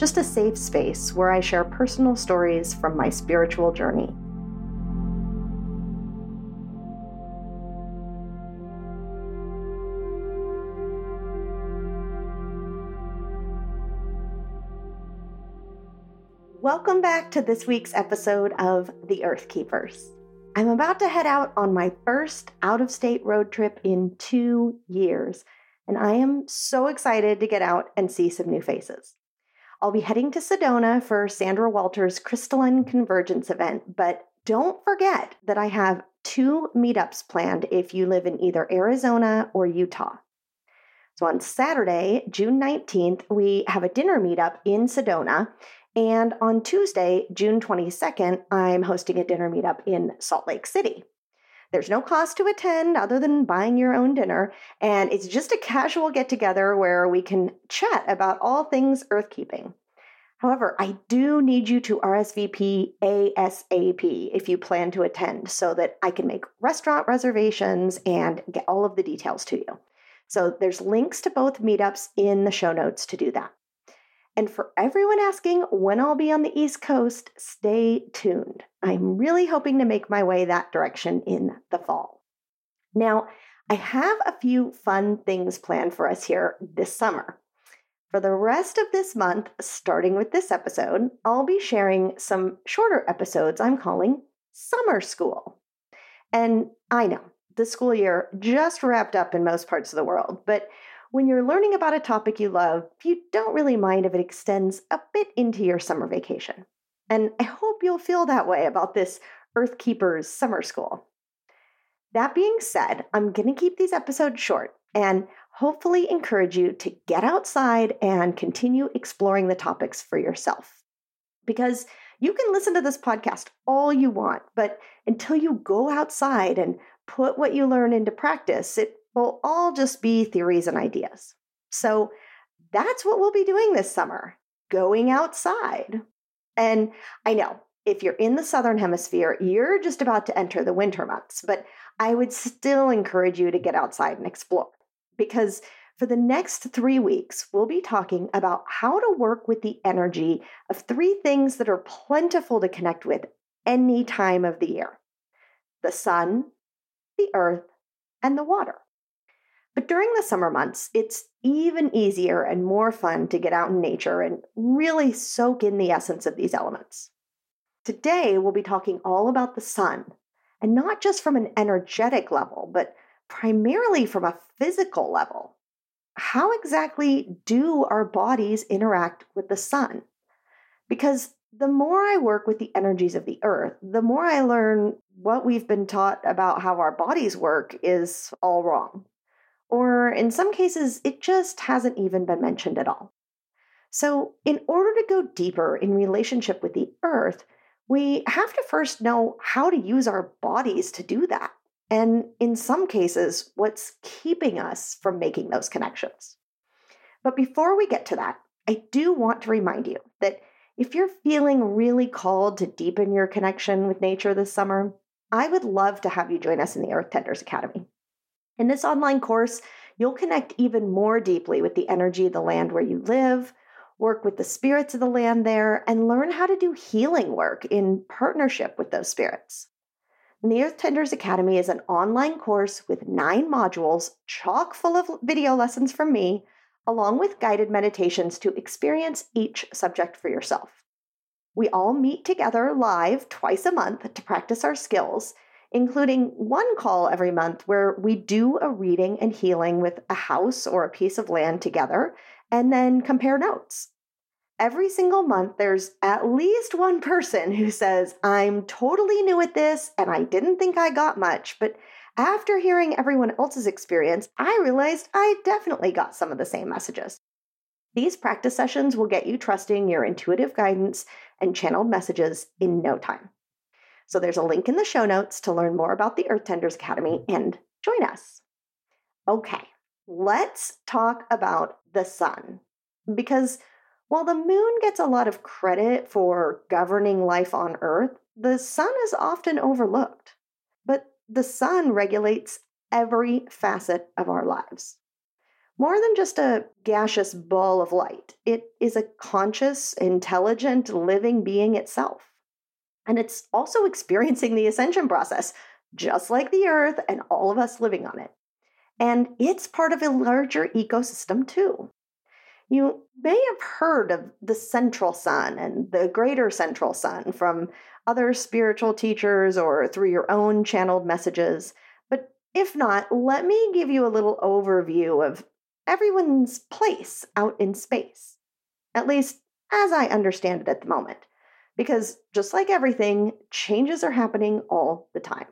just a safe space where I share personal stories from my spiritual journey. Welcome back to this week's episode of The Earth Keepers. I'm about to head out on my first out of state road trip in two years, and I am so excited to get out and see some new faces. I'll be heading to Sedona for Sandra Walter's Crystalline Convergence event, but don't forget that I have two meetups planned if you live in either Arizona or Utah. So on Saturday, June 19th, we have a dinner meetup in Sedona. And on Tuesday, June 22nd, I'm hosting a dinner meetup in Salt Lake City. There's no cost to attend other than buying your own dinner, and it's just a casual get together where we can chat about all things earthkeeping. However, I do need you to RSVP ASAP if you plan to attend so that I can make restaurant reservations and get all of the details to you. So there's links to both meetups in the show notes to do that. And for everyone asking when I'll be on the East Coast, stay tuned. I'm really hoping to make my way that direction in the fall. Now, I have a few fun things planned for us here this summer. For the rest of this month, starting with this episode, I'll be sharing some shorter episodes I'm calling Summer School. And I know the school year just wrapped up in most parts of the world, but when you're learning about a topic you love, you don't really mind if it extends a bit into your summer vacation. And I hope you'll feel that way about this Earth Keepers Summer School. That being said, I'm going to keep these episodes short and hopefully encourage you to get outside and continue exploring the topics for yourself. Because you can listen to this podcast all you want, but until you go outside and put what you learn into practice, it will all just be theories and ideas. So that's what we'll be doing this summer going outside. And I know if you're in the southern hemisphere, you're just about to enter the winter months, but I would still encourage you to get outside and explore because for the next three weeks, we'll be talking about how to work with the energy of three things that are plentiful to connect with any time of the year the sun, the earth, and the water. But during the summer months, it's even easier and more fun to get out in nature and really soak in the essence of these elements. Today, we'll be talking all about the sun, and not just from an energetic level, but primarily from a physical level. How exactly do our bodies interact with the sun? Because the more I work with the energies of the earth, the more I learn what we've been taught about how our bodies work is all wrong. Or in some cases, it just hasn't even been mentioned at all. So, in order to go deeper in relationship with the earth, we have to first know how to use our bodies to do that and in some cases, what's keeping us from making those connections. But before we get to that, I do want to remind you that if you're feeling really called to deepen your connection with nature this summer, I would love to have you join us in the Earth Tenders Academy. In this online course, you'll connect even more deeply with the energy of the land where you live, work with the spirits of the land there, and learn how to do healing work in partnership with those spirits. The Earth Tenders Academy is an online course with nine modules, chock full of video lessons from me, along with guided meditations to experience each subject for yourself. We all meet together live twice a month to practice our skills, including one call every month where we do a reading and healing with a house or a piece of land together and then compare notes every single month, there's at least one person who says, I'm totally new at this and I didn't think I got much, but after hearing everyone else's experience, I realized I definitely got some of the same messages. These practice sessions will get you trusting your intuitive guidance and channeled messages in no time. So there's a link in the show notes to learn more about the Earth Tenders Academy mm-hmm. and join us. Okay, let's talk about the sun. Because while the moon gets a lot of credit for governing life on Earth, the sun is often overlooked. But the sun regulates every facet of our lives. More than just a gaseous ball of light, it is a conscious, intelligent, living being itself. And it's also experiencing the ascension process, just like the Earth and all of us living on it. And it's part of a larger ecosystem too. You may have heard of the central sun and the greater central sun from other spiritual teachers or through your own channeled messages. But if not, let me give you a little overview of everyone's place out in space, at least as I understand it at the moment. Because just like everything, changes are happening all the time.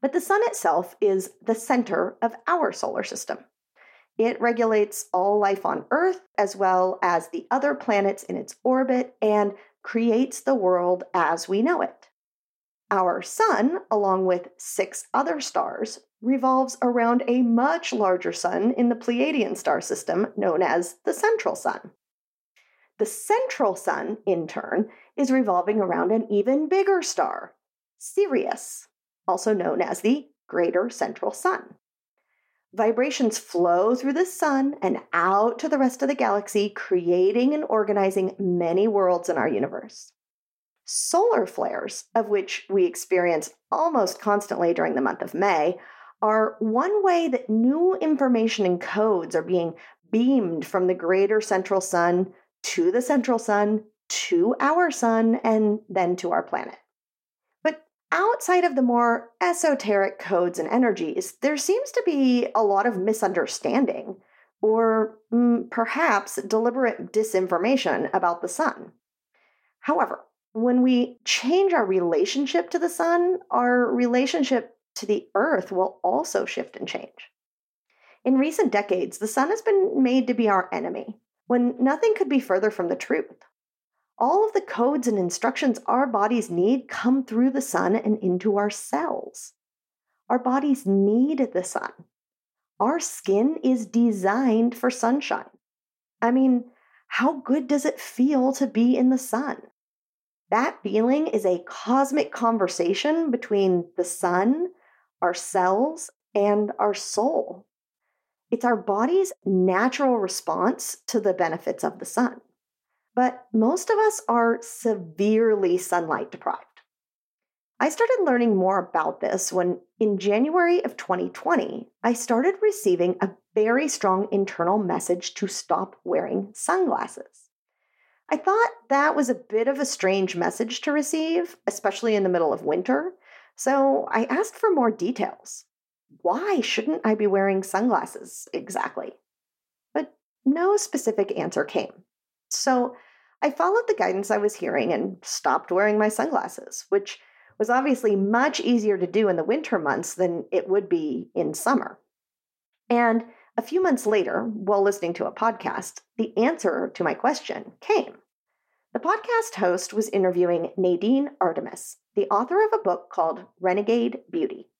But the sun itself is the center of our solar system. It regulates all life on Earth as well as the other planets in its orbit and creates the world as we know it. Our sun, along with six other stars, revolves around a much larger sun in the Pleiadian star system known as the central sun. The central sun, in turn, is revolving around an even bigger star, Sirius, also known as the greater central sun. Vibrations flow through the sun and out to the rest of the galaxy, creating and organizing many worlds in our universe. Solar flares, of which we experience almost constantly during the month of May, are one way that new information and codes are being beamed from the greater central sun to the central sun, to our sun, and then to our planet But outside of the more esoteric codes and energies, there seems to be a lot of misunderstanding or mm, perhaps deliberate disinformation about the sun. However, when we change our relationship to the sun, our relationship to the earth will also shift and change. In recent decades, the sun has been made to be our enemy, when nothing could be further from the truth. All of the codes and instructions our bodies need come through the sun and into our cells. Our bodies need the sun. Our skin is designed for sunshine. I mean, how good does it feel to be in the sun? That feeling is a cosmic conversation between the sun, our cells, and our soul. It's our body's natural response to the benefits of the sun but most of us are severely sunlight deprived. I started learning more about this when, in January of 2020, I started receiving a very strong internal message to stop wearing sunglasses. I thought that was a bit of a strange message to receive, especially in the middle of winter, so I asked for more details. Why shouldn't I be wearing sunglasses exactly? But no specific answer came. So I followed the guidance I was hearing and stopped wearing my sunglasses, which was obviously much easier to do in the winter months than it would be in summer. And a few months later, while listening to a podcast, the answer to my question came. The podcast host was interviewing Nadine Artemis, the author of a book called Renegade Beauty.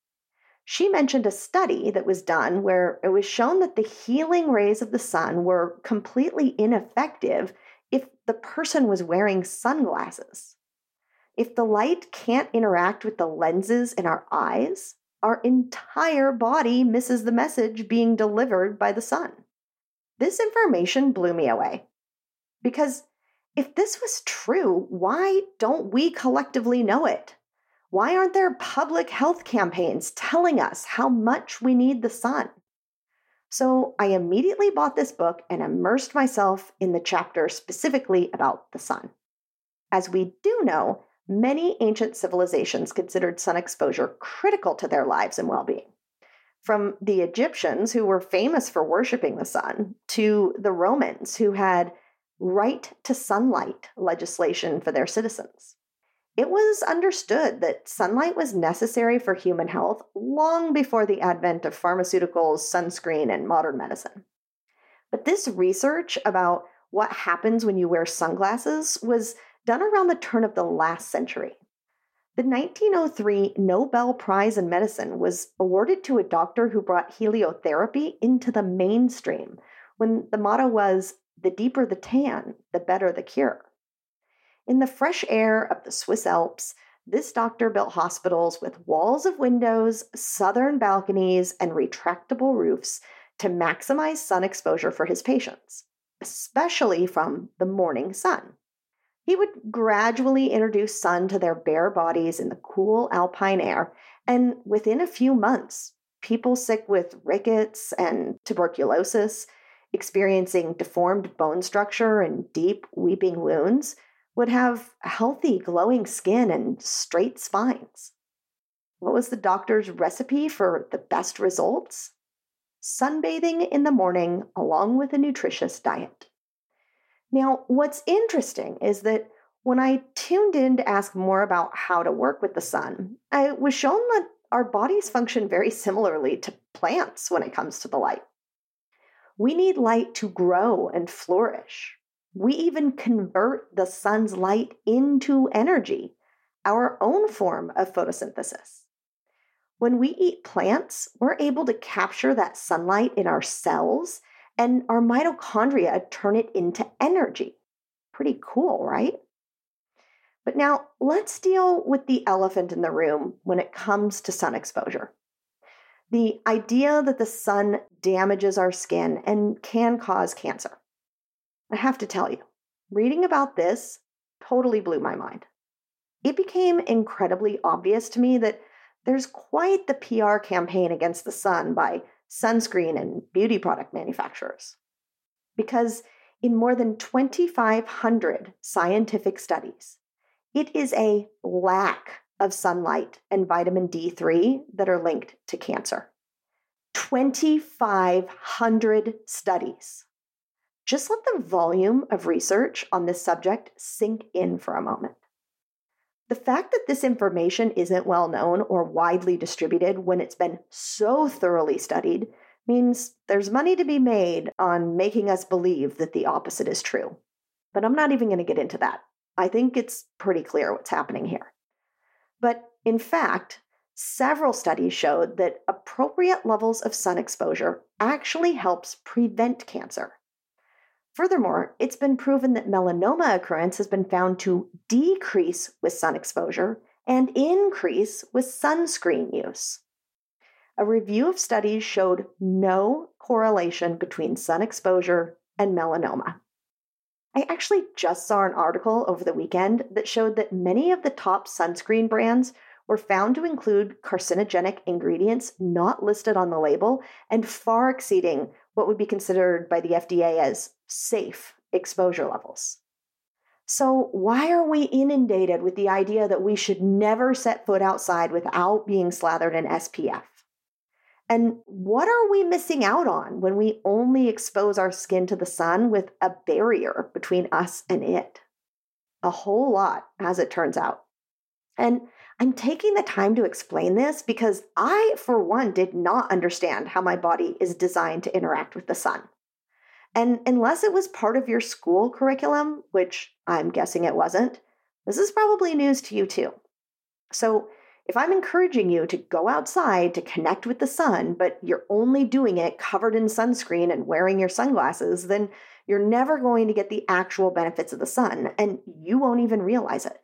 She mentioned a study that was done where it was shown that the healing rays of the sun were completely ineffective the person was wearing sunglasses. If the light can't interact with the lenses in our eyes, our entire body misses the message being delivered by the sun. This information blew me away. Because if this was true, why don't we collectively know it? Why aren't there public health campaigns telling us how much we need the sun? So I immediately bought this book and immersed myself in the chapter specifically about the sun. As we do know, many ancient civilizations considered sun exposure critical to their lives and well being. From the Egyptians, who were famous for worshiping the sun, to the Romans, who had right to sunlight legislation for their citizens. It was understood that sunlight was necessary for human health long before the advent of pharmaceuticals, sunscreen, and modern medicine. But this research about what happens when you wear sunglasses was done around the turn of the last century. The 1903 Nobel Prize in Medicine was awarded to a doctor who brought heliotherapy into the mainstream when the motto was the deeper the tan, the better the cure. In the fresh air of the Swiss Alps, this doctor built hospitals with walls of windows, southern balconies, and retractable roofs to maximize sun exposure for his patients, especially from the morning sun. He would gradually introduce sun to their bare bodies in the cool alpine air, and within a few months, people sick with rickets and tuberculosis, experiencing deformed bone structure and deep weeping wounds, would have healthy, glowing skin and straight spines. What was the doctor's recipe for the best results? Sunbathing in the morning along with a nutritious diet. Now, what's interesting is that when I tuned in to ask more about how to work with the sun, I was shown that our bodies function very similarly to plants when it comes to the light. We need light to grow and flourish. We even convert the sun's light into energy, our own form of photosynthesis. When we eat plants, we're able to capture that sunlight in our cells and our mitochondria turn it into energy. Pretty cool, right? But now let's deal with the elephant in the room when it comes to sun exposure. The idea that the sun damages our skin and can cause cancer. I have to tell you, reading about this totally blew my mind. It became incredibly obvious to me that there's quite the PR campaign against the sun by sunscreen, and beauty product manufacturers. Because in more than 2,500 scientific studies, it is a lack of sunlight and vitamin D3 that are linked to cancer. 2,500 studies. Just let the volume of research on this subject sink in for a moment. The fact that this information isn't well known or widely distributed when it's been so thoroughly studied means there's money to be made on making us believe that the opposite is true. But I'm not even going to get into that. I think it's pretty clear what's happening here. But in fact, several studies showed that appropriate levels of sun exposure actually helps prevent cancer. Furthermore, it's been proven that melanoma occurrence has been found to decrease with sun exposure and increase with sunscreen use. A review of studies showed no correlation between sun exposure and melanoma. I actually just saw an article over the weekend that showed that many of the top sunscreen brands were found to include carcinogenic ingredients not listed on the label and far exceeding what would be considered by the FDA as safe exposure levels. So, why are we inundated with the idea that we should never set foot outside without being slathered in SPF? And what are we missing out on when we only expose our skin to the sun with a barrier between us and it? A whole lot, as it turns out. And I'm taking the time to explain this because I, for one, did not understand how my body is designed to interact with the sun. And unless it was part of your school curriculum, which I'm guessing it wasn't, this is probably news to you too. So, if I'm encouraging you to go outside to connect with the sun, but you're only doing it covered in sunscreen and wearing your sunglasses, then you're never going to get the actual benefits of the sun, and you won't even realize it.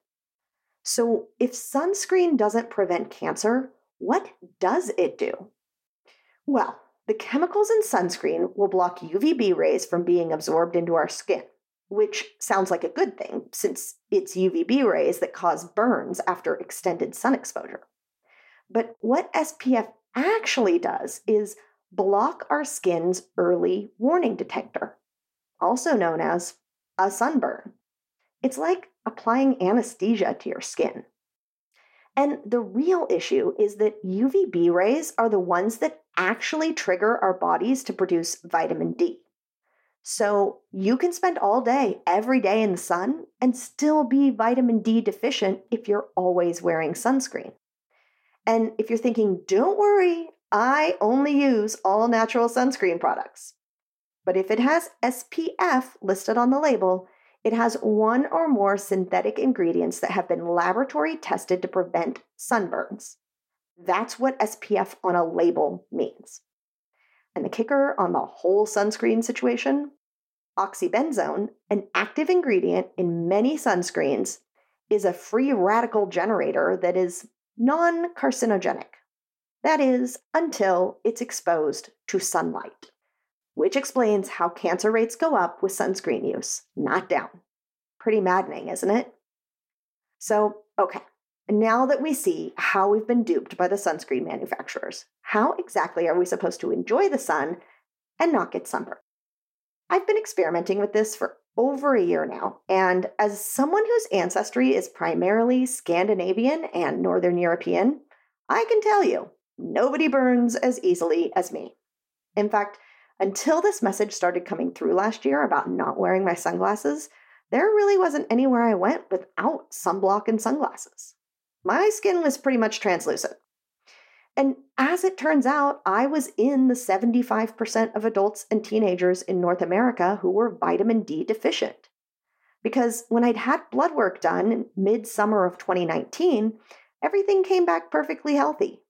So, if sunscreen doesn't prevent cancer, what does it do? Well, the chemicals in sunscreen will block UVB rays from being absorbed into our skin, which sounds like a good thing since it's UVB rays that cause burns after extended sun exposure. But what SPF actually does is block our skin's early warning detector, also known as a sunburn. It's like applying anesthesia to your skin. And the real issue is that UVB rays are the ones that actually trigger our bodies to produce vitamin D. So you can spend all day, every day in the sun and still be vitamin D deficient if you're always wearing sunscreen. And if you're thinking, don't worry, I only use all natural sunscreen products. but if it has SPF listed on the label, it has one or more synthetic ingredients that have been laboratory tested to prevent sunburns. That's what SPF on a label means. And the kicker on the whole sunscreen situation oxybenzone, an active ingredient in many sunscreens, is a free radical generator that is non carcinogenic. That is, until it's exposed to sunlight, which explains how cancer rates go up with sunscreen use, not down. Pretty maddening, isn't it? So, okay, now that we see how we've been duped by the sunscreen manufacturers, how exactly are we supposed to enjoy the sun and not get sunburned? I've been experimenting with this for over a year now, and as someone whose ancestry is primarily Scandinavian and Northern European, I can tell you nobody burns as easily as me. In fact, until this message started coming through last year about not wearing my sunglasses, there really wasn't anywhere I went without sunblock and sunglasses. My skin was pretty much translucent. And as it turns out, I was in the 75% of adults and teenagers in North America who were vitamin D deficient. Because when I'd had blood work done in midsummer of 2019, everything came back perfectly healthy,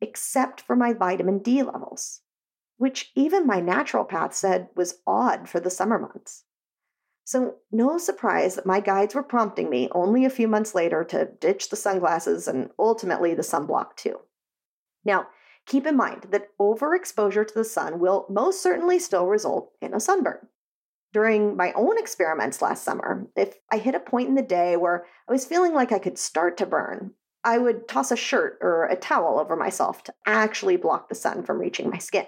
except for my vitamin D levels, which even my naturopath said was odd for the summer months. So, no surprise that my guides were prompting me only a few months later to ditch the sunglasses and ultimately the sunblock too. Now, keep in mind that overexposure to the sun will most certainly still result in a sunburn. During my own experiments last summer, if I hit a point in the day where I was feeling like I could start to burn, I would toss a shirt or a towel over myself to actually block the sun from reaching my skin.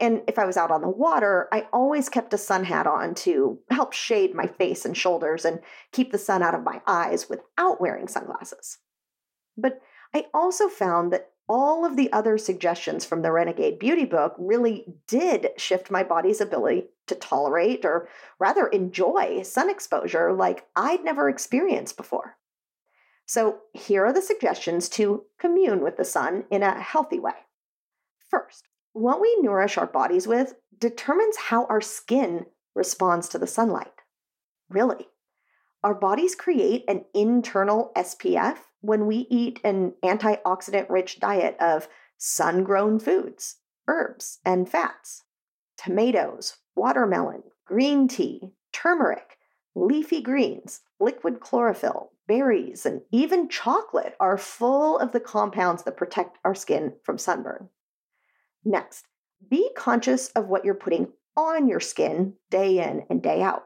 And if I was out on the water, I always kept a sun hat on to help shade my face and shoulders and keep the sun out of my eyes without wearing sunglasses. But I also found that all of the other suggestions from the Renegade Beauty book really did shift my body's ability to tolerate or rather enjoy sun exposure like I'd never experienced before. So, here are the suggestions to commune with the sun in a healthy way. First, what we nourish our bodies with determines how our skin responds to the sunlight. Really, our bodies create an internal SPF when we eat an antioxidant rich diet of sun grown foods, herbs, and fats. Tomatoes, watermelon, green tea, turmeric, leafy greens, liquid chlorophyll, berries, and even chocolate are full of the compounds that protect our skin from sunburn. Next, be conscious of what you're putting on your skin day in and day out.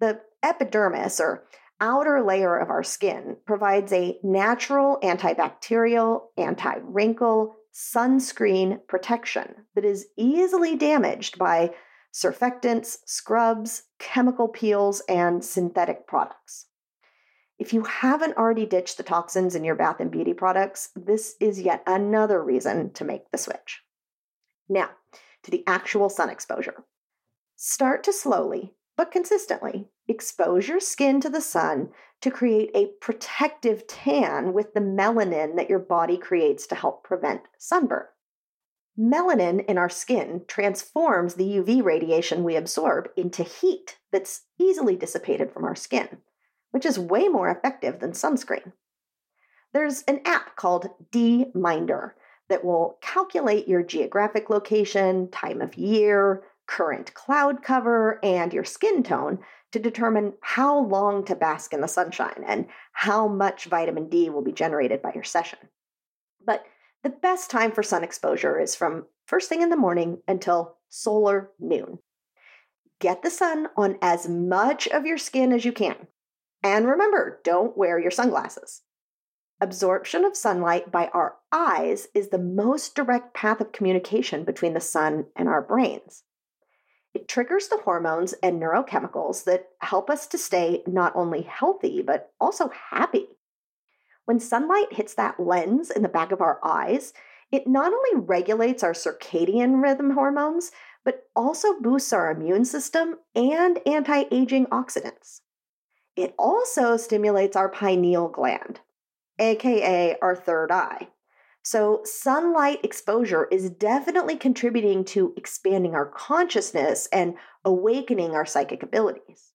The epidermis, or outer layer of our skin provides a natural antibacterial, anti wrinkle, sunscreen protection that is easily damaged by surfactants, scrubs, chemical peels, and synthetic products. If you haven't already ditched the toxins in your bath and beauty products, this is yet another reason to make the switch. Now, to the actual sun exposure. Start to slowly but consistently expose your skin to the sun to create a protective tan with the melanin that your body creates to help prevent sunburn. Melanin in our skin transforms the UV radiation we absorb into heat that's easily dissipated from our skin, which is way more effective than sunscreen. There's an app called D-Minder that will calculate your geographic location, time of year, current cloud cover, and your skin tone to determine how long to bask in the sunshine and how much vitamin D will be generated by your session. But the best time for sun exposure is from first thing in the morning until solar noon. Get the sun on as much of your skin as you can. And remember, don't wear your sunglasses. Absorption of sunlight by our eyes is the most direct path of communication between the sun and our brains. It triggers the hormones and neurochemicals that help us to stay not only healthy, but also happy. When sunlight hits that lens in the back of our eyes, it not only regulates our circadian rhythm hormones, but also boosts our immune system and anti aging oxidants. It also stimulates our pineal gland, aka our third eye. So, sunlight exposure is definitely contributing to expanding our consciousness and awakening our psychic abilities.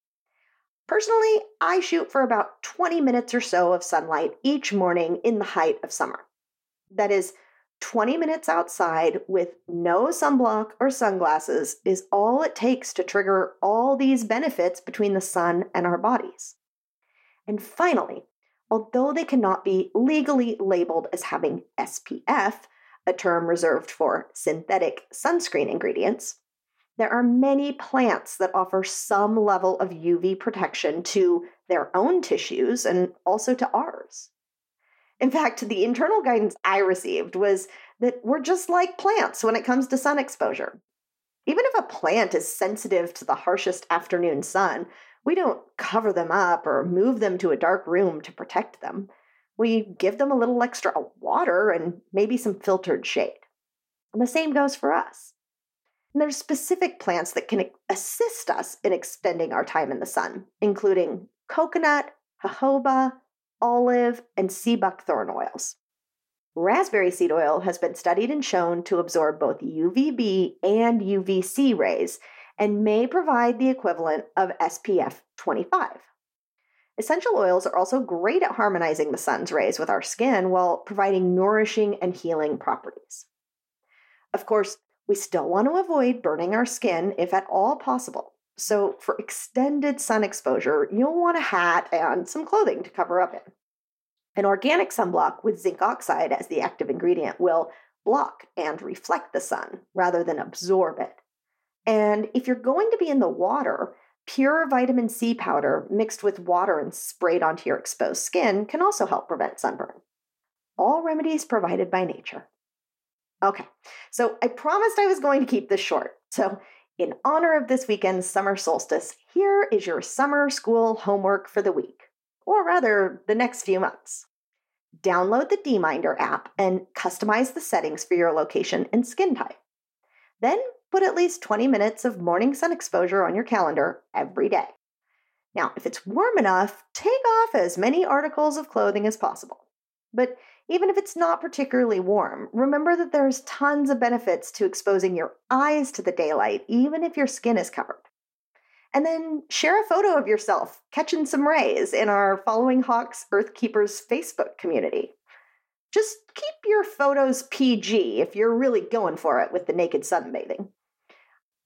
Personally, I shoot for about 20 minutes or so of sunlight each morning in the height of summer. That is, 20 minutes outside with no sunblock or sunglasses is all it takes to trigger all these benefits between the sun and our bodies. And finally, although they cannot be legally labeled as having SPF, a term reserved for synthetic sunscreen ingredients, there are many plants that offer some level of UV protection to their own tissues and also to ours. In fact, the internal guidance I received was that we're just like plants when it comes to sun exposure. Even if a plant is sensitive to the harshest afternoon sun, we don't cover them up or move them to a dark room to protect them. We give them a little extra water and maybe some filtered shade. And the same goes for us. And there's specific plants that can assist us in extending our time in the sun, including coconut, jojoba, olive, and sea buckthorn oils. Raspberry seed oil has been studied and shown to absorb both UVB and UVC rays and may provide the equivalent of SPF 25. Essential oils are also great at harmonizing the sun's rays with our skin while providing nourishing and healing properties. Of course, we still want to avoid burning our skin if at all possible. So, for extended sun exposure, you'll want a hat and some clothing to cover up in. An organic sunblock with zinc oxide as the active ingredient will block and reflect the sun rather than absorb it. And if you're going to be in the water, pure vitamin C powder mixed with water and sprayed onto your exposed skin can also help prevent sunburn. All remedies provided by nature. Okay, so I promised I was going to keep this short. So in honor of this weekend's summer solstice, here is your summer school homework for the week, or rather, the next few months. Download the DMinder app and customize the settings for your location and skin type. Then put at least 20 minutes of morning sun exposure on your calendar every day. Now, if it's warm enough, take off as many articles of clothing as possible. But even if it's not particularly warm, remember that there's tons of benefits to exposing your eyes to the daylight, even if your skin is covered. And then share a photo of yourself catching some rays in our Following Hawks Earth Keepers Facebook community. Just keep your photos PG if you're really going for it with the naked sunbathing.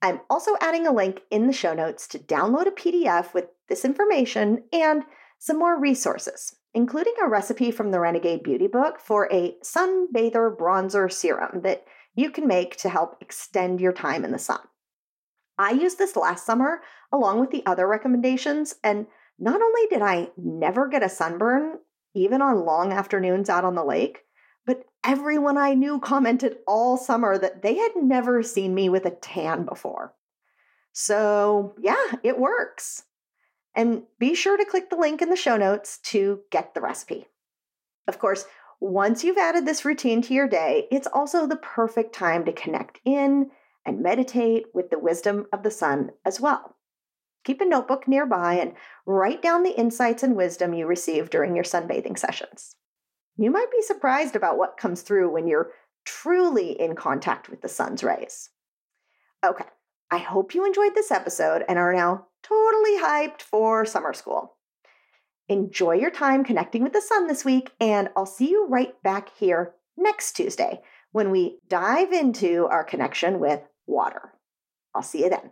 I'm also adding a link in the show notes to download a PDF with this information and some more resources including a recipe from the Renegade Beauty Book for a sunbather bronzer serum that you can make to help extend your time in the sun. I used this last summer along with the other recommendations, and not only did I never get a sunburn, even on long afternoons out on the lake, everyone I knew commented all summer that they had never seen me with a tan before. So, yeah, it works. And be sure to click the link in the show notes to get the recipe. Of course, once you've added this routine to your day, it's also the perfect time to connect in and meditate with the wisdom of the sun as well. Keep a notebook nearby and write down the insights and wisdom you receive during your sunbathing sessions. You might be surprised about what comes through when you're truly in contact with the sun's rays. Okay, I hope you enjoyed this episode and are now totally hyped for summer school. Enjoy your time connecting with the sun this week, and I'll see you right back here next Tuesday when we dive into our connection with water. I'll see you then.